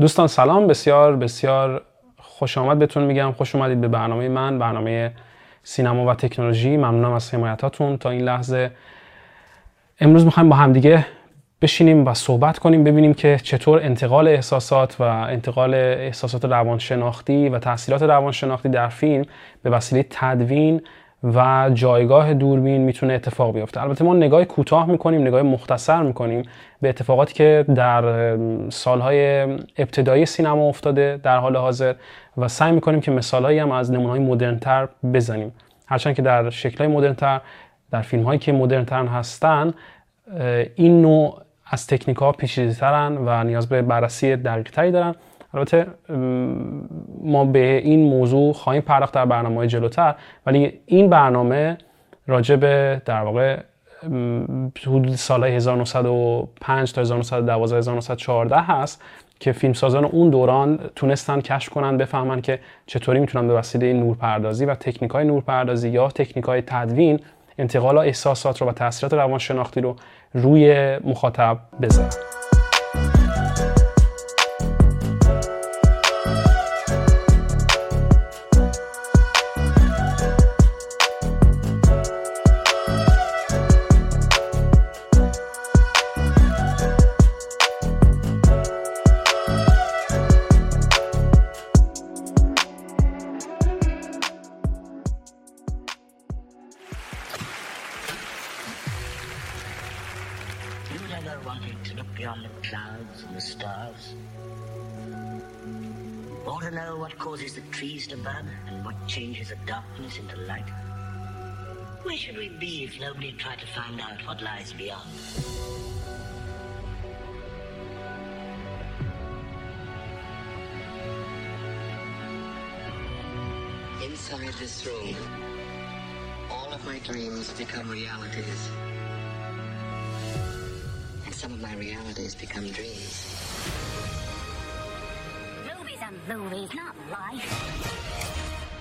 دوستان سلام بسیار بسیار خوش آمد بهتون میگم. خوش اومدید به برنامه من برنامه سینما و تکنولوژی. ممنونم از حمایتاتون. تا این لحظه امروز می‌خوایم با همدیگه بشینیم و صحبت کنیم ببینیم که چطور انتقال احساسات و انتقال احساسات روانشناختی و تاثیرات روانشناختی در فیلم به وسیله تدوین و جایگاه دوربین می‌تونه اتفاق بیفته. البته ما نگاه کوتاه می‌کنیم نگاه مختصر می‌کنیم به اتفاقاتی که در سالهای ابتدایی سینما افتاده در حال حاضر و سعی می‌کنیم که مثالهایی هم از نمونه‌های مدرنتر بزنیم. هرچند که در شکلهای مدرنتر در فیلم هایی که مدرنتر هستن این نوع از تکنیک ها پیچیده‌ترن و نیاز به بررسی دقیق تری دارن. البته ما به این موضوع خواهیم پرداخت در برنامه های جلوتر ولی این برنامه راجع به در واقع حدود سال 1905 تا 1912 1914 هست که فیلمسازان اون دوران تونستن کشف کنن بفهمن که چطوری می‌تونن به وسیله نورپردازی و تکنیک های نورپردازی یا تکنیک های تدوین انتقال احساسات رو و تاثیرات روانشناختی رو روی مخاطب بذارن. Nobody tried to find out what lies beyond. Inside this room, all of my dreams become realities. And some of my realities become dreams. Movies are movies, not life.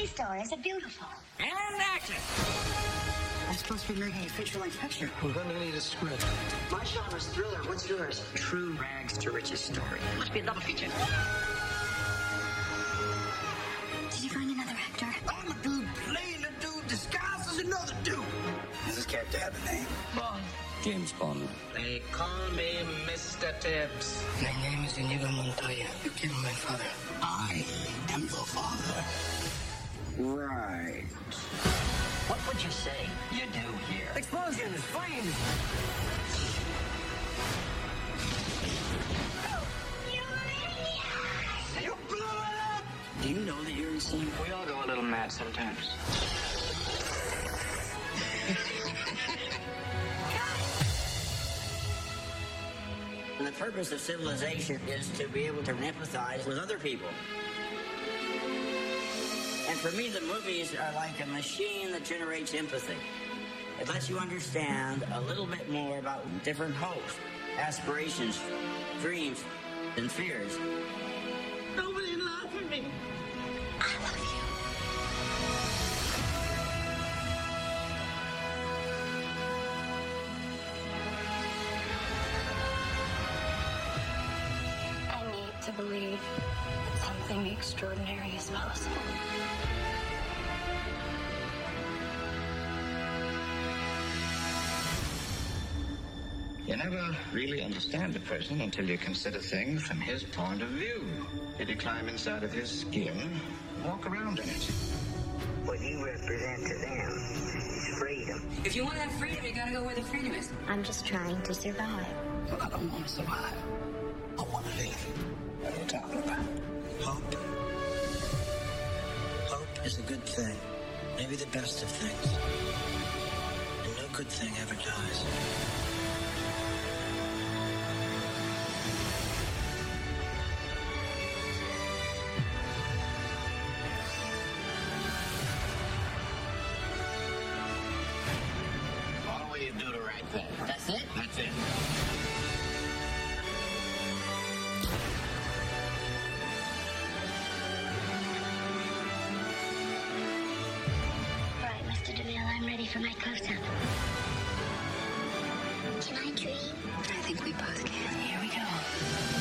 These stories are beautiful. And action! I'm supposed to be making a feature-length picture. We're gonna need a script. My genre's thriller. What's yours? True rags to riches story. Must be a double feature. Did you find another actor? I'm a dude playing a dude disguised as another dude. Does this character have a name? Bond. James Bond. They call me Mr. Tibbs. My name is Inigo Montoya. You killed my father. I am the father. Right. What would you say you do here? Explosions, flames. You blew it up! Do you know that you're insane? We all go a little mad sometimes. the purpose of civilization is to be able to empathize with other people. For me, the movies are like a machine that generates empathy. It lets you understand a little bit more about different hopes, aspirations, dreams, and fears. Nobody laugh at me. To believe that something extraordinary is possible. You never really understand a person until you consider things from his point of view. Did you climb inside of his skin, walk around in it. What you represent to them is freedom. If you want to have freedom, you gotta go where the freedom is. I'm just trying to survive. But I don't want to survive. I want to live. What are you talking about? Hope. Hope is a good thing. Maybe the best of things. And no good thing ever dies. For my close-up. Can I dream? I think we both can. Here we go.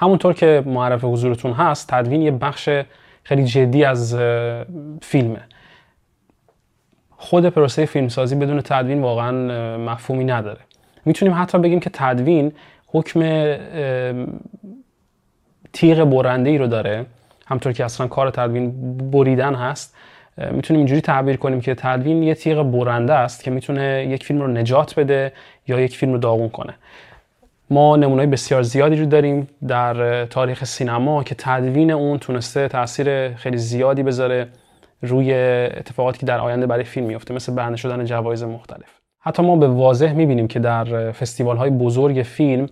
همونطور که معرف حضورتون هست تدوین یه بخش خیلی جدی از فیلمه. خود پروسه فیلمسازی بدون تدوین واقعا مفهومی نداره. می‌تونیم حتی بگیم که تدوین حکم تیغ برنده ای رو داره. همطور که اصلا کار تدوین بریدن هست. می‌تونیم اینجوری تعبیر کنیم که تدوین یه تیغ برنده است که می‌تونه یک فیلم رو نجات بده یا یک فیلم رو داغون کنه. ما نمونای بسیار زیادی رو داریم در تاریخ سینما که تدوین اون تونسته تاثیر خیلی زیادی بذاره روی اتفاقاتی که در آینده برای فیلم میفته مثل برنده شدن جوایز مختلف. حتی ما به واضح می‌بینیم که در فستیوال های بزرگ فیلم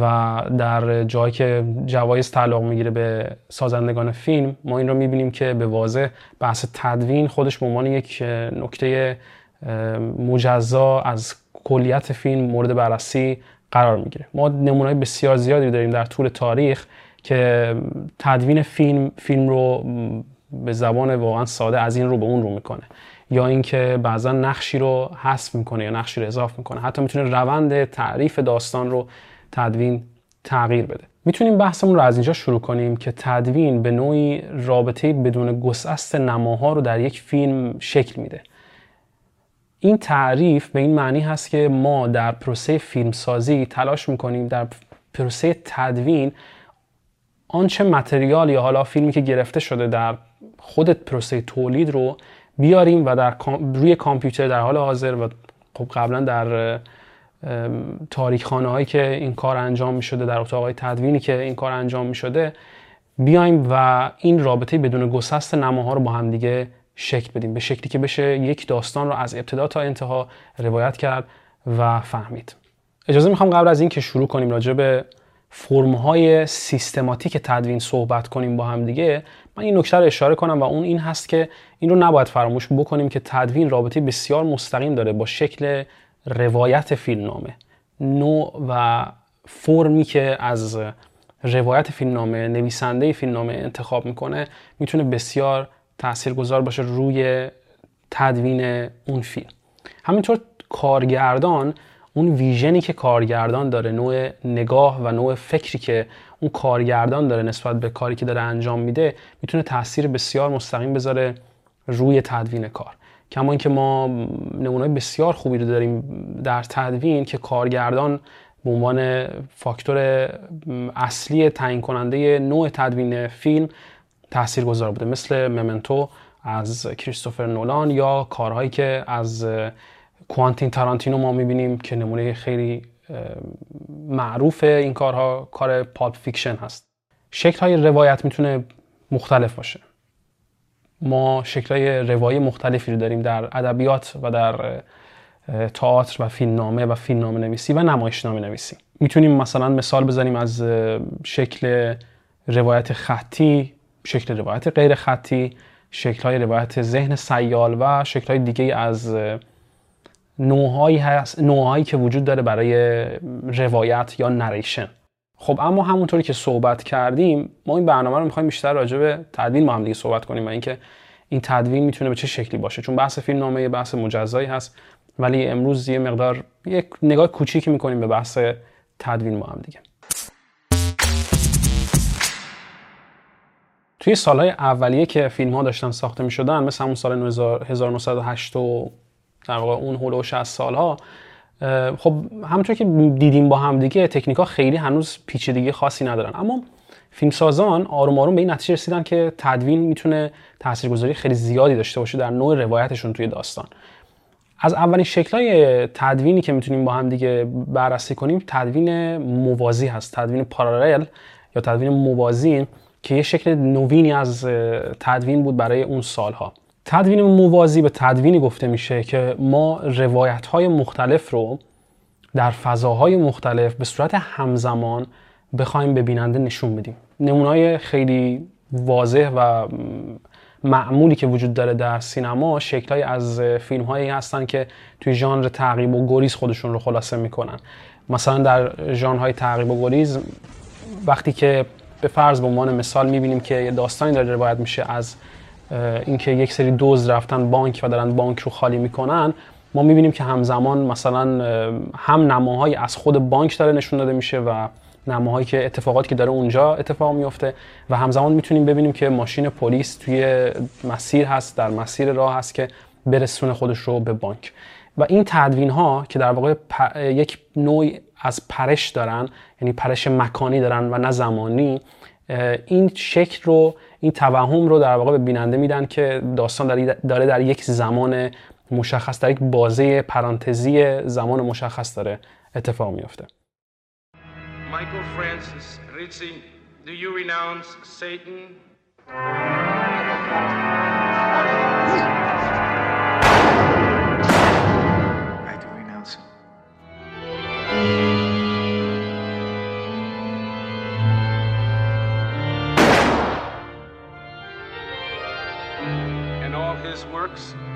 و در جایی که جوایز تعلق می‌گیره به سازندگان فیلم ما این رو می‌بینیم که به واضح بحث تدوین خودش به عنوان یک نکته مجزا از کلیت فیلم مورد بررسی قرار می‌گیره. ما نمونه‌های بسیار زیادی داریم در طول تاریخ که تدوین فیلم فیلم رو به زبان واقعا ساده از این رو به اون رو می‌کنه. یا اینکه بعضا نقشی رو حذف می‌کنه یا نقشی رو اضافه می‌کنه. حتی می‌تونه روند تعریف داستان رو تدوین تغییر بده. می‌تونیم بحثمون رو از اینجا شروع کنیم که تدوین به نوعی رابطه بدون گسست نماها رو در یک فیلم شکل میده. این تعریف به این معنی هست که ما در پروسه فیلمسازی تلاش می‌کنیم در پروسه تدوین آنچه متریال یا حالا فیلمی که گرفته شده در خود پروسه تولید رو بیاریم و در روی کامپیوتر در حال حاضر و خب قبلا در تاریخ هایی که این کار انجام می شده در اتاق تدوینی که این کار انجام می شده بیایم و این رابطه بدون گسست نماها رو با هم دیگه شکل بدیم به شکلی که بشه یک داستان رو از ابتدا تا انتها روایت کرد و فهمید. اجازه می‌خوام قبل از این که شروع کنیم راجع به فرمهای سیستماتیک تدوین صحبت کنیم با هم دیگه من این نکته رو اشاره کنم و اون این هست که این رو نباید فراموش بکنیم که تدوین رابطه بسیار مستقیم داره با شکل روایت فیلمنامه. نوع و فرمی که از روایت فیلمنامه نویسنده فیلمنامه انتخاب می‌کنه می‌تونه بسیار تاثیرگذار باشه روی تدوین اون فیلم. همینطور کارگردان اون ویژنی که کارگردان داره نوع نگاه و نوع فکری که اون کارگردان داره نسبت به کاری که داره انجام میده می‌تونه تاثیر بسیار مستقیم بذاره روی تدوین کار. کما اینکه ما نمونه‌های بسیار خوبی رو داریم در تدوین که کارگردان به عنوان فاکتور اصلی تعیین کننده نوع تدوین فیلم تاثیرگذار بوده مثل Memento از کریستوفر نولان یا کارهایی که از کوانتین تارانتینو ما می‌بینیم که نمونه خیلی معروف این کارها کار Pulp Fiction هست. شکل های روایت می‌تونه مختلف باشه. ما شکل های روایی مختلفی رو داریم در ادبیات و در تئاتر و فیلمنامه و فیلمنامه نویسی و نمایشنامه نویسی. می‌تونیم مثلا مثال بزنیم از شکل روایت خطی شکل روایت غیر خطی شکل های روایت ذهن سیال و شکل های دیگه از نوعهایی هست نوعهایی که وجود داره برای روایت یا نریشن. خب اما همونطوری که صحبت کردیم ما این برنامه رو می‌خوایم بیشتر راجع به تدوین با هم دیگه صحبت کنیم و اینکه این تدوین می‌تونه به چه شکلی باشه. چون بحث فیلم نامه یه بحث مجزایی هست ولی امروز یه مقدار یک نگاه کوچیکی می‌کنیم به بحث تدوین با هم دیگه. توی سالهای اولیه که فیلم ها داشتن ساخته می شدن مثل همون سال 1908 و در واقع اون هولوش از سالها خب همونطور که دیدیم با هم دیگه تکنیک ها خیلی هنوز پیچیدگی خاصی ندارن. اما فیلمسازان آروم آروم به این نتیجه رسیدن که تدوین می‌تونه تاثیرگذاری خیلی زیادی داشته باشه در نوع روایتشون توی داستان. از اولین شکل‌های تدوینی که می‌تونیم با هم دیگه بررسی کنیم تدوین موازی هست تدوین پارالل یا تدوین موازی. که یه شکل نوینی از تدوین بود برای اون سالها. تدوین موازی به تدوینی گفته میشه که ما روایت های مختلف رو در فضاهای مختلف به صورت همزمان بخوایم به بیننده نشون بدیم. نمونای خیلی واضح و معمولی که وجود داره در سینما شکلهایی از فیلم هایی هستن که توی ژانر تعقیب و گریز خودشون رو خلاصه می‌کنن. مثلا در ژانرهای تعقیب و گریز وقتی که به فرض به عنوان مثال می‌بینیم که یه داستانی داره روایت میشه از اینکه یک سری دوز رفتن بانک و دارن بانک رو خالی می‌کنن. ما می‌بینیم که همزمان مثلا هم نماهایی از خود بانک داره نشون داده میشه و نماهایی که اتفاقاتی که داره اونجا اتفاق میفته و همزمان می‌تونیم ببینیم که ماشین پلیس توی مسیر هست در مسیر راه هست که برسونه خودش رو به بانک. و این تدوین ها که در واقع یک نوع از پرش دارن یعنی پرش مکانی دارن و نه زمانی این شکل رو این توهم رو در واقع به بیننده میدن که داستان داره در یک زمان مشخص در یک بازه پرانتزی زمان مشخص داره اتفاق میفته Michael Francis Rizzi, do you renounce Satan? works?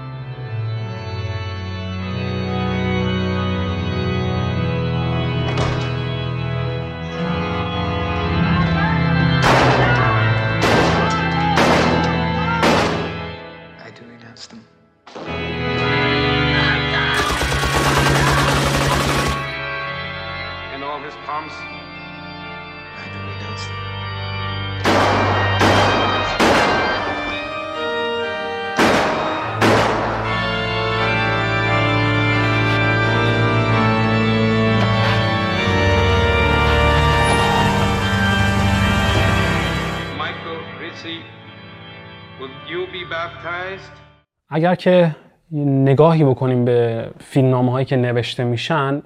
اگر که نگاهی بکنیم به فیلمنامه هایی که نوشته میشن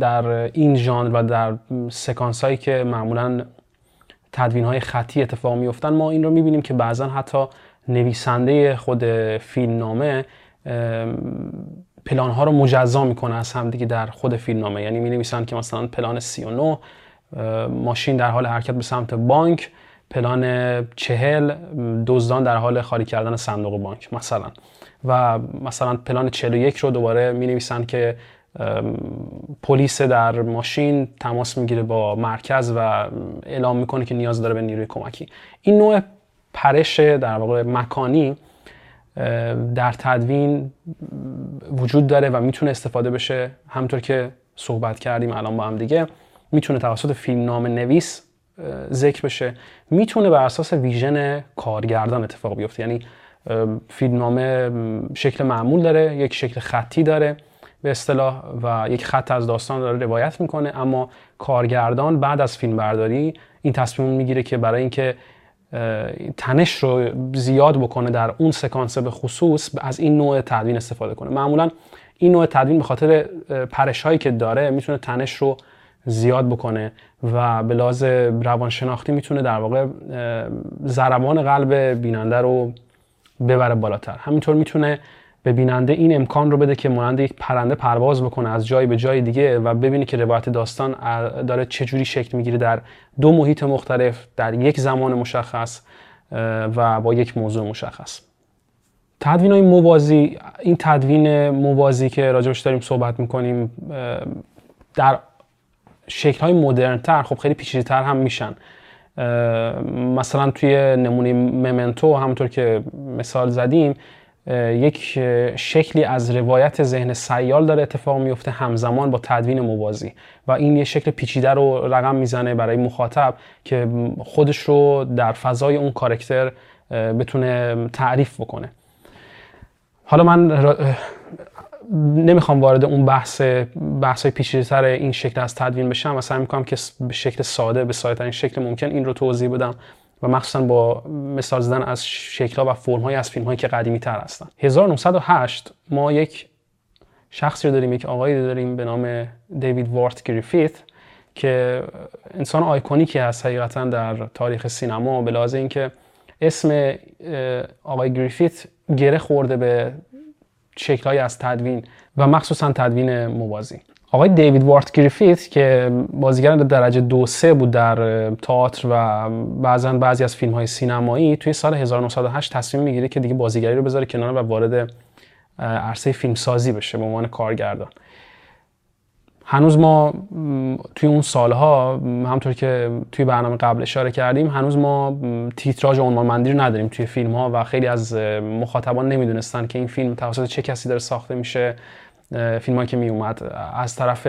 در این ژانر و در سکانس هایی که معمولا تدوین های خطی اتفاق میفتن ما این رو می‌بینیم که بعضا حتی نویسنده خود فیلمنامه پلان ها رو مجزا می‌کنه از همدیگه در خود فیلمنامه. یعنی می نویسن که مثلا پلان 39 اه، ماشین در حال حرکت به سمت بانک پلان چهل دزدان در حال خالی کردن صندوق بانک مثلا. و مثلا پلان 41 رو دوباره می نویسن که پلیس در ماشین تماس می‌گیره با مرکز و اعلام می‌کنه که نیاز داره به نیروی کمکی. این نوع پرش در واقع مکانی در تدوین وجود داره و می‌تونه استفاده بشه. همطور که صحبت کردیم الان با هم دیگه می‌تونه توسط فیلمنامه نویس اه، ذکر بشه. می‌تونه بر اساس ویژن کارگردان اتفاق بیفته. یعنی فیلمنامه شکل معمول داره یک شکل خطی داره به اصطلاح و یک خط از داستان داره روایت می‌کنه. اما کارگردان بعد از فیلم برداری این تصمیم می‌گیره که برای اینکه تنش رو زیاد بکنه در اون سکانس به خصوص از این نوع تدوین استفاده کنه. معمولا این نوع تدوین به خاطر پرش هایی که داره می‌تونه تنش رو زیاد بکنه و به لحاظ روانشناختی می‌تونه در واقع اه، ضربان قلب بیننده رو ببره بالاتر. همینطور می‌تونه به بیننده این امکان رو بده که مانند یک پرنده پرواز بکنه از جای به جای دیگه و ببینه که روایت داستان داره چجوری شکل می‌گیره در دو محیط مختلف در یک زمان مشخص و با یک موضوع مشخص. تدوین های موازی این تدوین موازی که راجبش داریم صحبت می‌کنیم در شکل های مدرن تر خب خیلی پیچیده تر هم میشن. مثلا توی نمونه ممنتو همونطور که مثال زدیم یک شکلی از روایت ذهن سیال داره اتفاق میفته همزمان با تدوین موازی. و این یه شکل پیچیده رو رقم می‌زنه برای مخاطب که خودش رو در فضای اون کارکتر بتونه تعریف بکنه. حالا من نمی‌خوام وارد اون بحث بحث پیچیده‌تر این شکل از تدوین بشم و سعی می‌کنم که به شکل ساده به ساده ترین شکل ممکن این رو توضیح بدم و مخصوصا با مثال زدن از شکل ها و فرم های از فیلم هایی که قدیمی تر هستن. 1908 ما یک شخصی رو داریم یک آقایی داریم به نام دیوید وارت گریفیت که انسان آیکونیکی هست حقیقتا در تاریخ سینما به لحاظ اینکه اسم آقای گریفیت گره خورده به شکلهایی از تدوین و مخصوصا تدوین موازی. آقای دیوید وارت گریفیت که بازیگر درجه دو سه بود در تئاتر و بعضا بعضی از فیلم های سینمایی توی سال 1908 تصمیم می‌گیره که دیگه بازیگری رو بذاره کنار و وارد عرصه فیلمسازی بشه به عنوان کارگردان. هنوز ما توی اون سالها همطور که توی برنامه قبل اشاره کردیم هنوز ما تیتراژ عنوانمندی رو نداریم توی فیلم ها و خیلی از مخاطبان نمی‌دونستن که این فیلم توسط چه کسی داره ساخته میشه فیلم که می اومد از طرف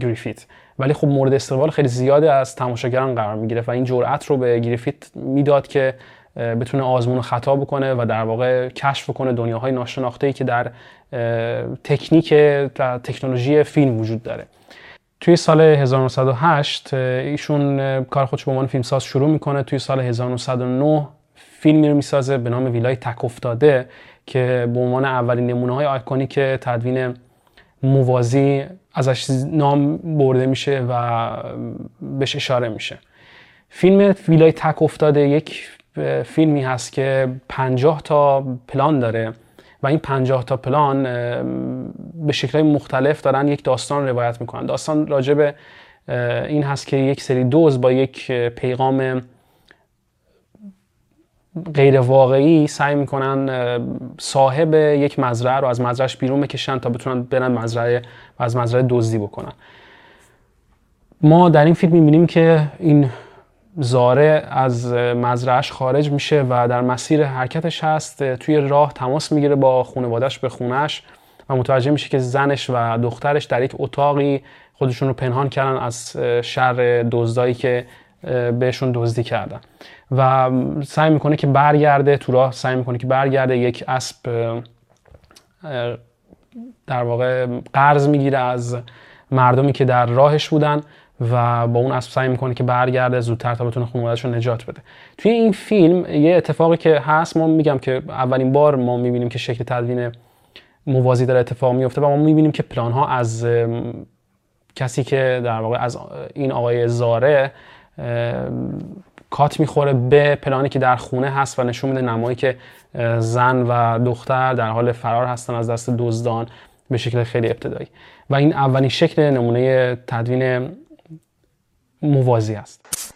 گریفیت. ولی خب مورد استقبال خیلی زیادی از تماشاگران قرار می‌گیره و این جرأت رو به گریفیت می‌داد که بتونه آزمون و خطا بکنه و در واقع کشف کنه دنیاهای ناشناخته ای که در تکنیک و تکنولوژی فیلم وجود داره. توی سال 1908 ایشون کار خودش به عنوان فیلمساز شروع می‌کنه. توی سال 1909 فیلمی رو می‌سازه به نام ویلای تک افتاده که به عنوان اولین نمونه های آیکونیک تدوین موازی ازش نام برده میشه و بهش اشاره میشه. فیلم ویلای تک افتاده یک فیلمی هست که 50 تا پلان داره. و این 50 تا پلان به شکلهای مختلف دارن یک داستان روایت می‌کنن. داستان راجب این هست که یک سری دوز با یک پیغام غیر واقعی سعی می‌کنن صاحب یک مزرعه رو از مزرعهش بیرون بکشن تا بتونن برن مزرعه و از مزرعه دزدی بکنن. ما در این فیلم می‌بینیم که این زاره از مزرعش خارج میشه و در مسیر حرکتش هست توی راه تماس می‌گیره با خانوادش به خونش و متوجه میشه که زنش و دخترش در یک اتاقی خودشون رو پنهان کردن از شر دزدایی که بهشون دزدی کردن. و سعی می‌کنه که برگرده تو راه سعی می‌کنه که برگرده یک اسب در واقع قرض می‌گیره از مردمی که در راهش بودن و با اون اسب سعی می‌کنه که برگرده زودتر تا بتونه خانواده‌اش رو نجات بده. توی این فیلم یه اتفاقی که هست ما میگم که اولین بار ما می‌بینیم که شکل تدوین موازی داره اتفاق میفته و ما می‌بینیم که پلان ها از کسی که در واقع از این آقای زاره کات می‌خوره به پلانی که در خونه هست و نشون میده نمایی که زن و دختر در حال فرار هستن از دست دزدان به شکل خیلی ابتدایی. و این اولین شکل نمونه تدوین موازی است.